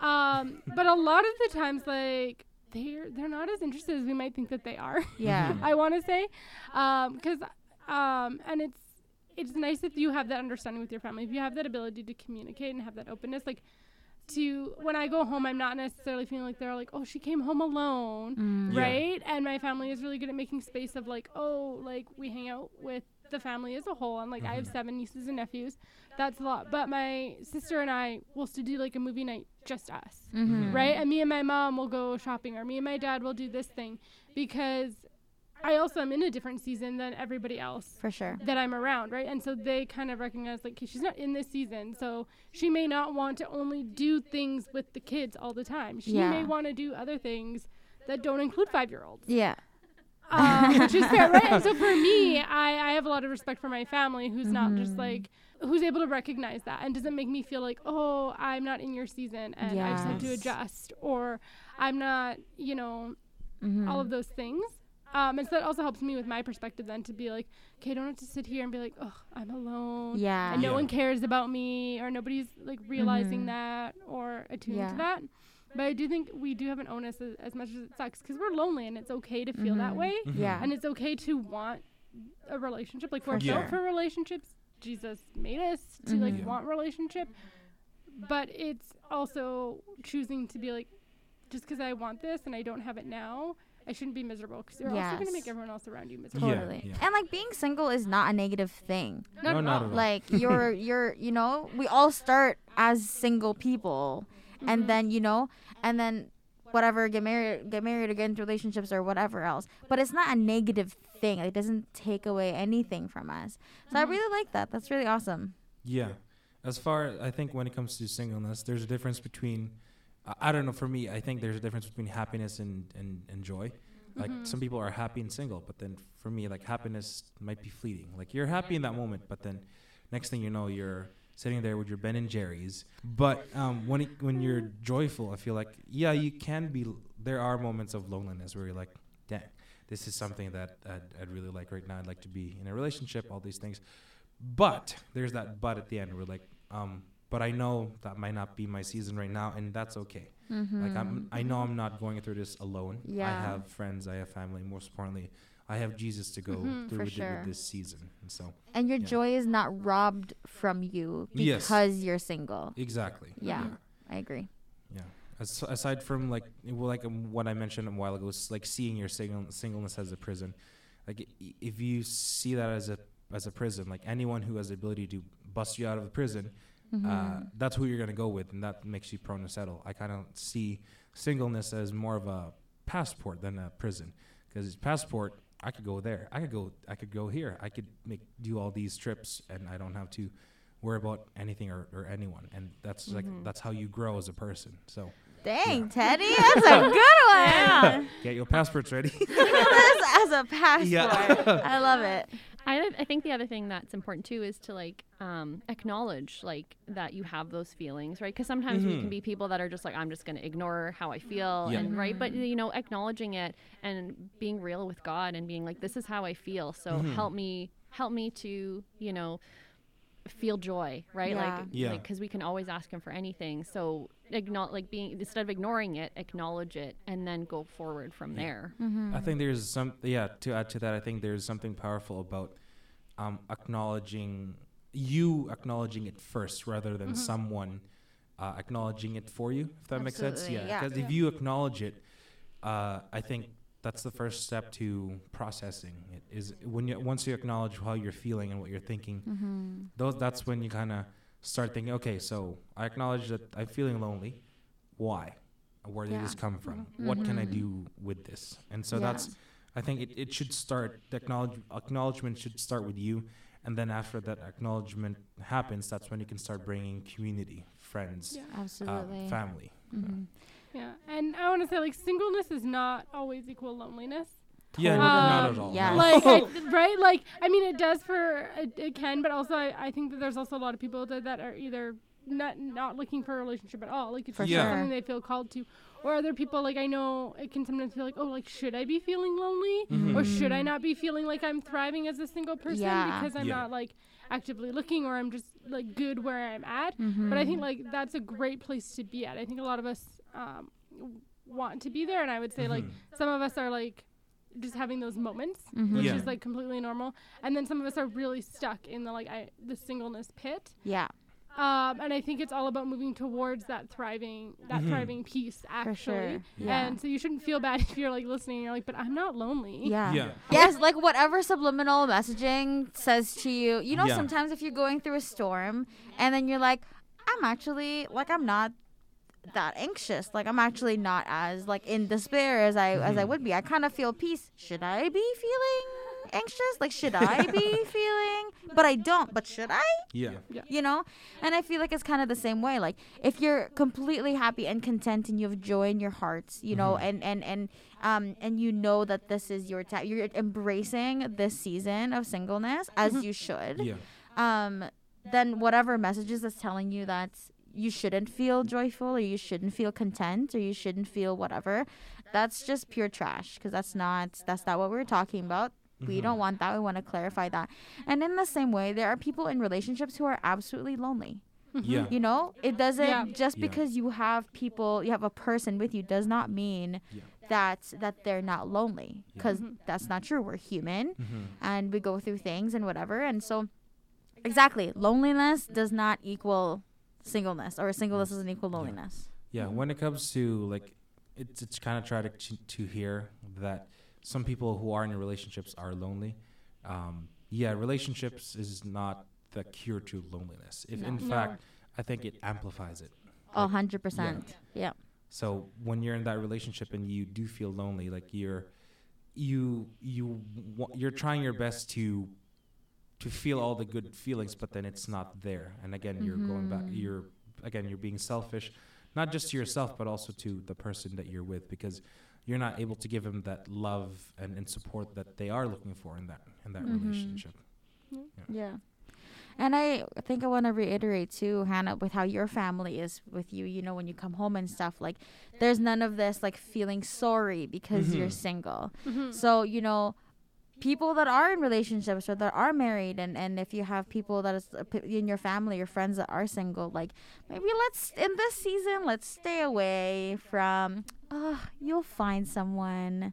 Um, but a lot of the times like they're they're not as interested as we might think that they are. yeah. I want to say, because um, and it's it's nice if you have that understanding with your family. If you have that ability to communicate and have that openness, like to when I go home, I'm not necessarily feeling like they're like, oh, she came home alone, Mm. Yeah. right? And my family is really good at making space of like, oh, like we hang out with the family as a whole. And like I have seven nieces and nephews, that's a lot. But my sister and I will still do like a movie night, just us Mhm. right? And me and my mom will go shopping, or me and my dad will do this thing because I also am in a different season than everybody else For sure. that I'm around, right? And so they kind of recognize like 'kay, she's not in this season, so she may not want to only do things with the kids all the time. She may want to do other things that don't include five year olds Yeah. Um, which is fair, right? And so for me, I, I have a lot of respect for my family who's not just Mm-hmm. like who's able to recognize that and doesn't make me feel like oh I'm not in your season and I just have to adjust or I'm not you know Mhm. all of those things. Um, and so that also helps me with my perspective then to be like, okay, I don't have to sit here and be like, oh, I'm alone. Yeah. And no Yeah. one cares about me or nobody's like realizing Mhm. that or attuned Yeah. to that. But I do think we do have an onus as, as much as it sucks because we're lonely and it's okay to feel that Mhm. way. Yeah. And it's okay to want a relationship. Like we're For built for relationships. Jesus made us to like Mhm. Yeah. want relationship. But it's also choosing to be like, just because I want this and I don't have it now, I shouldn't be miserable because you're also going to make everyone else around you miserable. Yeah, Totally. yeah. And like being single is not a negative thing. Not No, at not all. at all. Like you're you're you know, we all start as single people Mm-hmm. and then, you know, and then whatever get married get married or get into relationships or whatever else. But it's not a negative thing. It doesn't take away anything from us. So I Mhm. really like that. That's really awesome. Yeah. As far I think when it comes to singleness, there's a difference between I- I don't know for me, I think there's a difference between happiness and and, and joy. Like Mhm. some people are happy and single, but then for me like happiness might be fleeting. Like you're happy in that moment, but then next thing you know you're sitting there with your Ben and Jerry's. But um, when it, when you're joyful, I feel like yeah, you can be there are moments of loneliness where you're like, dang, this is something that I'd, I'd really like right now. I'd like to be in a relationship, all these things. But there's that but at the end. We're like, um, but I know that might not be my season right now, and that's okay. Like I'm, I know I'm not going through this alone. Yeah. I have friends, I have family. Most importantly, I have Jesus to go Mhm. through with, sure. with this season, and so and your Yeah. joy is not robbed from you Yes. because you're single. exactly. Yeah. I agree. Yeah. As, aside from like well, like um, what I mentioned a while ago, like seeing your single, singleness as a prison. Like if you see that as a as a prison, like anyone who has the ability to bust you out of the prison, Mm-hmm. uh, that's who you're gonna go with, and that makes you prone to settle. I kind of see singleness as more of a passport than a prison, because passport, I could go there, I could go, I could go here, I could make do all these trips, and I don't have to worry about anything or, or anyone, and that's like mm-hmm. that's how you grow as a person. So Dang, Teddy, that's a good one. get your passports ready. this as a passport. Yeah. I love it. I, I think the other thing that's important too is to like um, acknowledge like that you have those feelings, right? Because sometimes we can Mhm. be people that are just like I'm just going to ignore how I feel, Yeah. and right, but you know, acknowledging it and being real with God and being like, this is how I feel, so Mhm. help me, help me to you know feel joy, right? Yeah. Like, Yeah. because we can always ask Him for anything. So acknowledge, like being instead of ignoring it, acknowledge it, and then go forward from there. Mm-hmm. I think there's some yeah. To add to that, I think there's something powerful about um, acknowledging you acknowledging it first rather than someone uh, acknowledging it for you. If that makes sense, Absolutely, yeah. yeah. Because if you acknowledge it, uh, I think that's the first step to processing it. Is when you once you acknowledge how you're feeling and what you're thinking, Mm-hmm. those that's when you kind of start thinking, okay, so I acknowledge that I'm feeling lonely. Why? Where did Yeah. this come from? What can I Mhm. do with this? And so Yeah. that's I think it, it should start the acknowledge, acknowledgement should start with you and then after that acknowledgement happens that's when you can start bringing community friends Yeah. uh, Absolutely. family hmm Yeah, and I want to say like singleness is not always equal loneliness. Yeah Totally. not Um, at all yeah. Like I, right, like I mean, it does for it, it can, but also I, I think that there's also a lot of people that, that are either not not looking for a relationship at all, like it's For just Yeah. something they feel called to, or other people like I know it can sometimes feel like oh like should I be feeling lonely Mhm. or should I not be feeling like I'm thriving as a single person Yeah. because I'm Yeah. not like actively looking or I'm just like good where I'm at. Mm-hmm. But I think like that's a great place to be at. I think a lot of us um, want to be there, and I would say like Mhm. some of us are like just having those moments, Mhm. which Yeah. is like completely normal, and then some of us are really stuck in the like I, the singleness pit. Yeah. Um, and I think it's all about moving towards that thriving, that Mhm. thriving piece actually. sure. Yeah. And so you shouldn't feel bad if you're like listening and you're like, but I'm not lonely. Yeah. yeah Yes, like whatever subliminal messaging says to you. You know, Yeah. sometimes if you're going through a storm and then you're like, I'm actually like I'm not that anxious. Like I'm actually not as like in despair as I as I Mhm. would be. I kind of feel peace. Should I be feeling anxious? Like should I be feeling? But I don't. But should I? yeah you know and i feel like it's kind of the same way like if you're completely happy and content and you have joy in your hearts you know Mhm. and and and um and you know that this is your time you're embracing this season of singleness as you should yeah um then whatever messages that's telling you that you shouldn't feel joyful or you shouldn't feel content or you shouldn't feel whatever. That's just pure trash because that's not that's not what we're talking about. We Mhm. don't mm-hmm. want that. We want to clarify that. And in the same way there are people in relationships who are absolutely lonely. Mm-hmm. Yeah. You know? It doesn't Yeah. just Yeah. because you have people you have a person with you does not mean Yeah. that that they're not lonely Yeah. because mm-hmm. that's not true. We're human and we go through things and whatever. And so exactly loneliness does not equal singleness or singleness doesn't equal loneliness Yeah, when it comes to like, it's it's kind of tragic to, to hear that some people who are in relationships are lonely. Um, yeah, relationships is not the cure to loneliness. If in No. fact, I think it amplifies it. a hundred percent yeah So when you're in that relationship and you do feel lonely, like you're, you you wa- you're trying your best to, to feel all the good feelings, but then it's not there. And again, you're going back. Mhm. You're again, you're being selfish, not just to yourself, but also to the person that you're with, because you're not able to give them that love and, and support that they are looking for in that in that Mhm. relationship. yeah And I think I want to reiterate too, Hannah, with how your family is with you. You know, when you come home and stuff, like there's none of this like feeling sorry because you're Mhm. single. Mhm. So you know, people that are in relationships or that are married, and and if you have people that is uh, in your family or friends that are single, like maybe let's in this season let's stay away from. Oh, you'll find someone.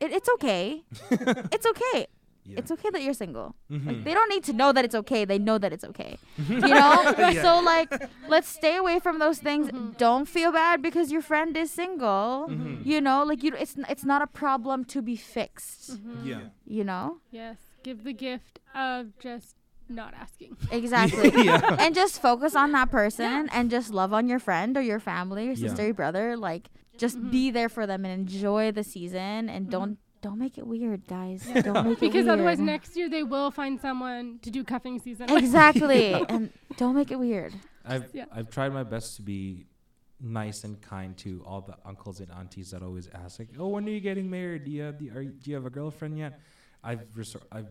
It, it's okay. it's okay. Yeah. It's okay that you're single. Like Mhm. they don't need to know that it's okay. They know that it's okay. You know? Yeah. So like let's stay away from those things. Mhm. Don't feel bad because your friend is single. Mhm. You know, like you it's it's not a problem to be fixed. Mhm. Yeah. You know? Yes. Give the gift of just not asking. Exactly. yeah. and just focus on that person and just love on your friend or your family, your Yeah. sister, your brother. Like just Mhm. be there for them and enjoy the season and don't don't make it weird, guys. Don't make Because weird. otherwise, next year they will find someone to do cuffing season. Exactly. and don't make it weird. I've Yeah. I've tried my best to be nice and kind to all the uncles and aunties that always ask like, "Oh, when are you getting married? Do you have, do, you- are, you- do you have a girlfriend yet?" I've resor- I've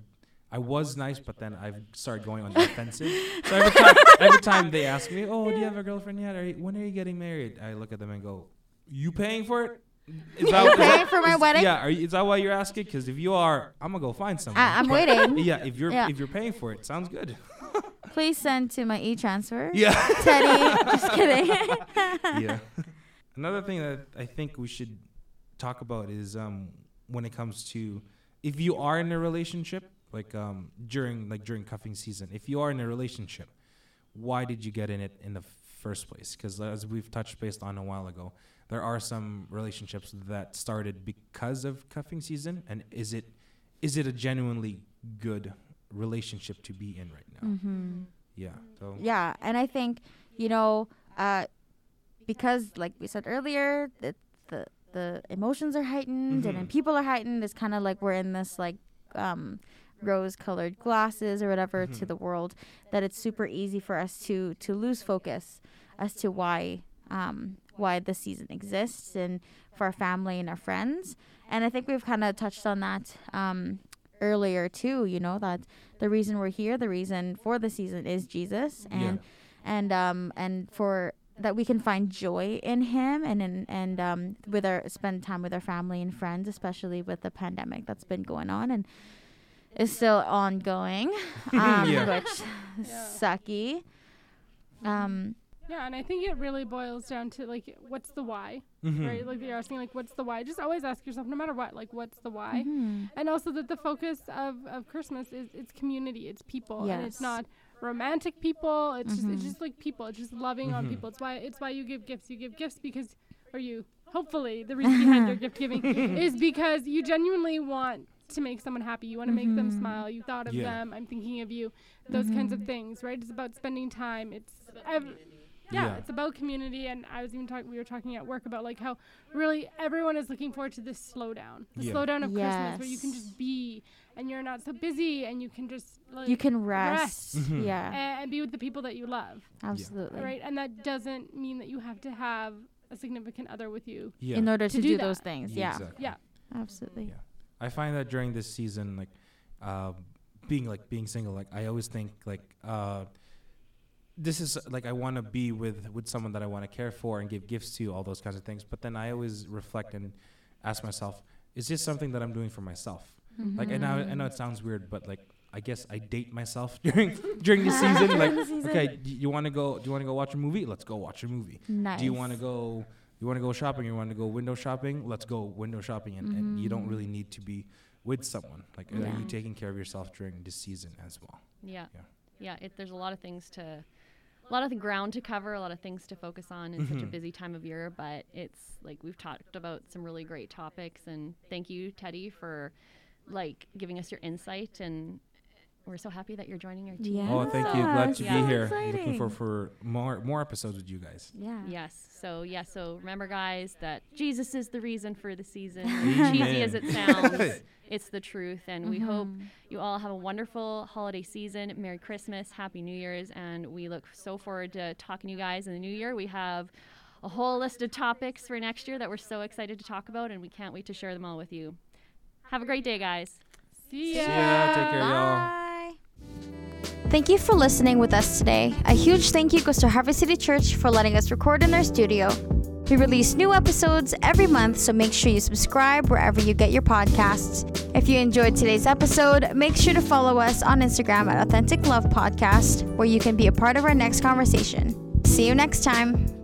I was nice, but then I've started going on the offensive. So every time, every time they ask me, "Oh, do you have a girlfriend yet? Are you, when are you getting married?" I look at them and go, "You paying for it? Is You is paying for my is- wedding? Yeah, you, is that why you're asking? Because if you are, I'm gonna go find someone. I, I'm But- waiting. Yeah, if you're Yeah. if you're paying for it, sounds good. Please send to my e transfer. Yeah. Teddy. Just kidding. yeah. Another thing that I think we should talk about is um, when it comes to if you are in a relationship, like um, during like during cuffing season, if you are in a relationship, why did you get in it in the first place? Because as we've touched based on a while ago, there are some relationships that started because of cuffing season, and is it is it a genuinely good relationship to be in right now? mm-hmm. Yeah. So Yeah, and I think you know, uh, because like we said earlier, the the the emotions are heightened and then Mhm. people are heightened. It's kind of like we're in this like um, rose-colored glasses or whatever to Mhm. the world that it's super easy for us to to lose focus as to why um, why the season exists and for our family and our friends. And I think we've kind of touched on that um, earlier too. You know that the reason we're here, the reason for the season is Jesus, and and um and for that we can find joy in him and in and um with our spend time with our family and friends especially with the pandemic that's been going on and is still ongoing um Yeah. which Yeah. sucky um Yeah, and I think it really boils down to like, what's the why, Mhm. right? Like you're asking, like, what's the why? Just always ask yourself, no matter what, like, what's the why? mhm. And also that the focus of, of Christmas is it's community, it's people, and it's not romantic people. It's just it's Mhm. just like people. It's just loving on Mhm. people. It's why it's why you give gifts. You give gifts because, or you hopefully the reason behind your gift giving is because you genuinely want to make someone happy. You want to make them Mhm. smile. You thought of Yeah. them. I'm thinking of you. Those kinds of things, right? It's about spending time. It's ev- yeah, Yeah. it's about community. And I was even talking. We were talking at work about like how really everyone is looking forward to this slowdown, the Yeah. slowdown of Christmas, where you can just be and you're not so busy and you can just like you can rest, rest. Mhm. yeah and, and be with the people that you love, absolutely right? And that doesn't mean that you have to have a significant other with you. Yeah. in order to, To do, do those things Yeah, yeah exactly. Yeah. absolutely Yeah. I find that during this season, like, uh, being like being single, like I always think like, uh, this is like I want to be with with someone that I want to care for and give gifts to, all those kinds of things. But then I always reflect and ask myself, is this something that I'm doing for myself? Like, I know I know it sounds weird, but like. I guess I date myself during during the season. Like, The season. okay, d- you want to go? Do you want to go watch a movie? Let's go watch a movie. nice Do you want to go? You want to go shopping? You want to go window shopping? Let's go window shopping, and, and you don't Mhm. really need to be with someone. Like, are you taking care of yourself during this season as well? Yeah. Yeah. Yeah. It, there's a lot of things to, a lot of the ground to cover, a lot of things to focus on in such a Mhm. busy time of year. But it's like we've talked about some really great topics, and thank you, Teddy, for like giving us your insight and. We're so happy that you're joining our team. Yeah. Oh, thank you. Glad to Yeah. be here. Exciting. Looking forward for more more episodes with you guys. yeah Yes. So yeah. So remember, guys, that Jesus is the reason for the season. Cheesy as it sounds, it's the truth, and we hope Mhm. you all have a wonderful holiday season. Merry Christmas, Happy New Year's, and we look so forward to talking to you guys in the new year. We have a whole list of topics for next year that we're so excited to talk about, and we can't wait to share them all with you. Have a great day, guys. See ya. See ya. ya. Take care, y'all. Thank you for listening with us today. A huge thank you goes to Harvest City Church for letting us record in their studio. We release new episodes every month, so make sure you subscribe wherever you get your podcasts. If you enjoyed today's episode, make sure to follow us on Instagram at Authentic Love Podcast, where you can be a part of our next conversation. See you next time.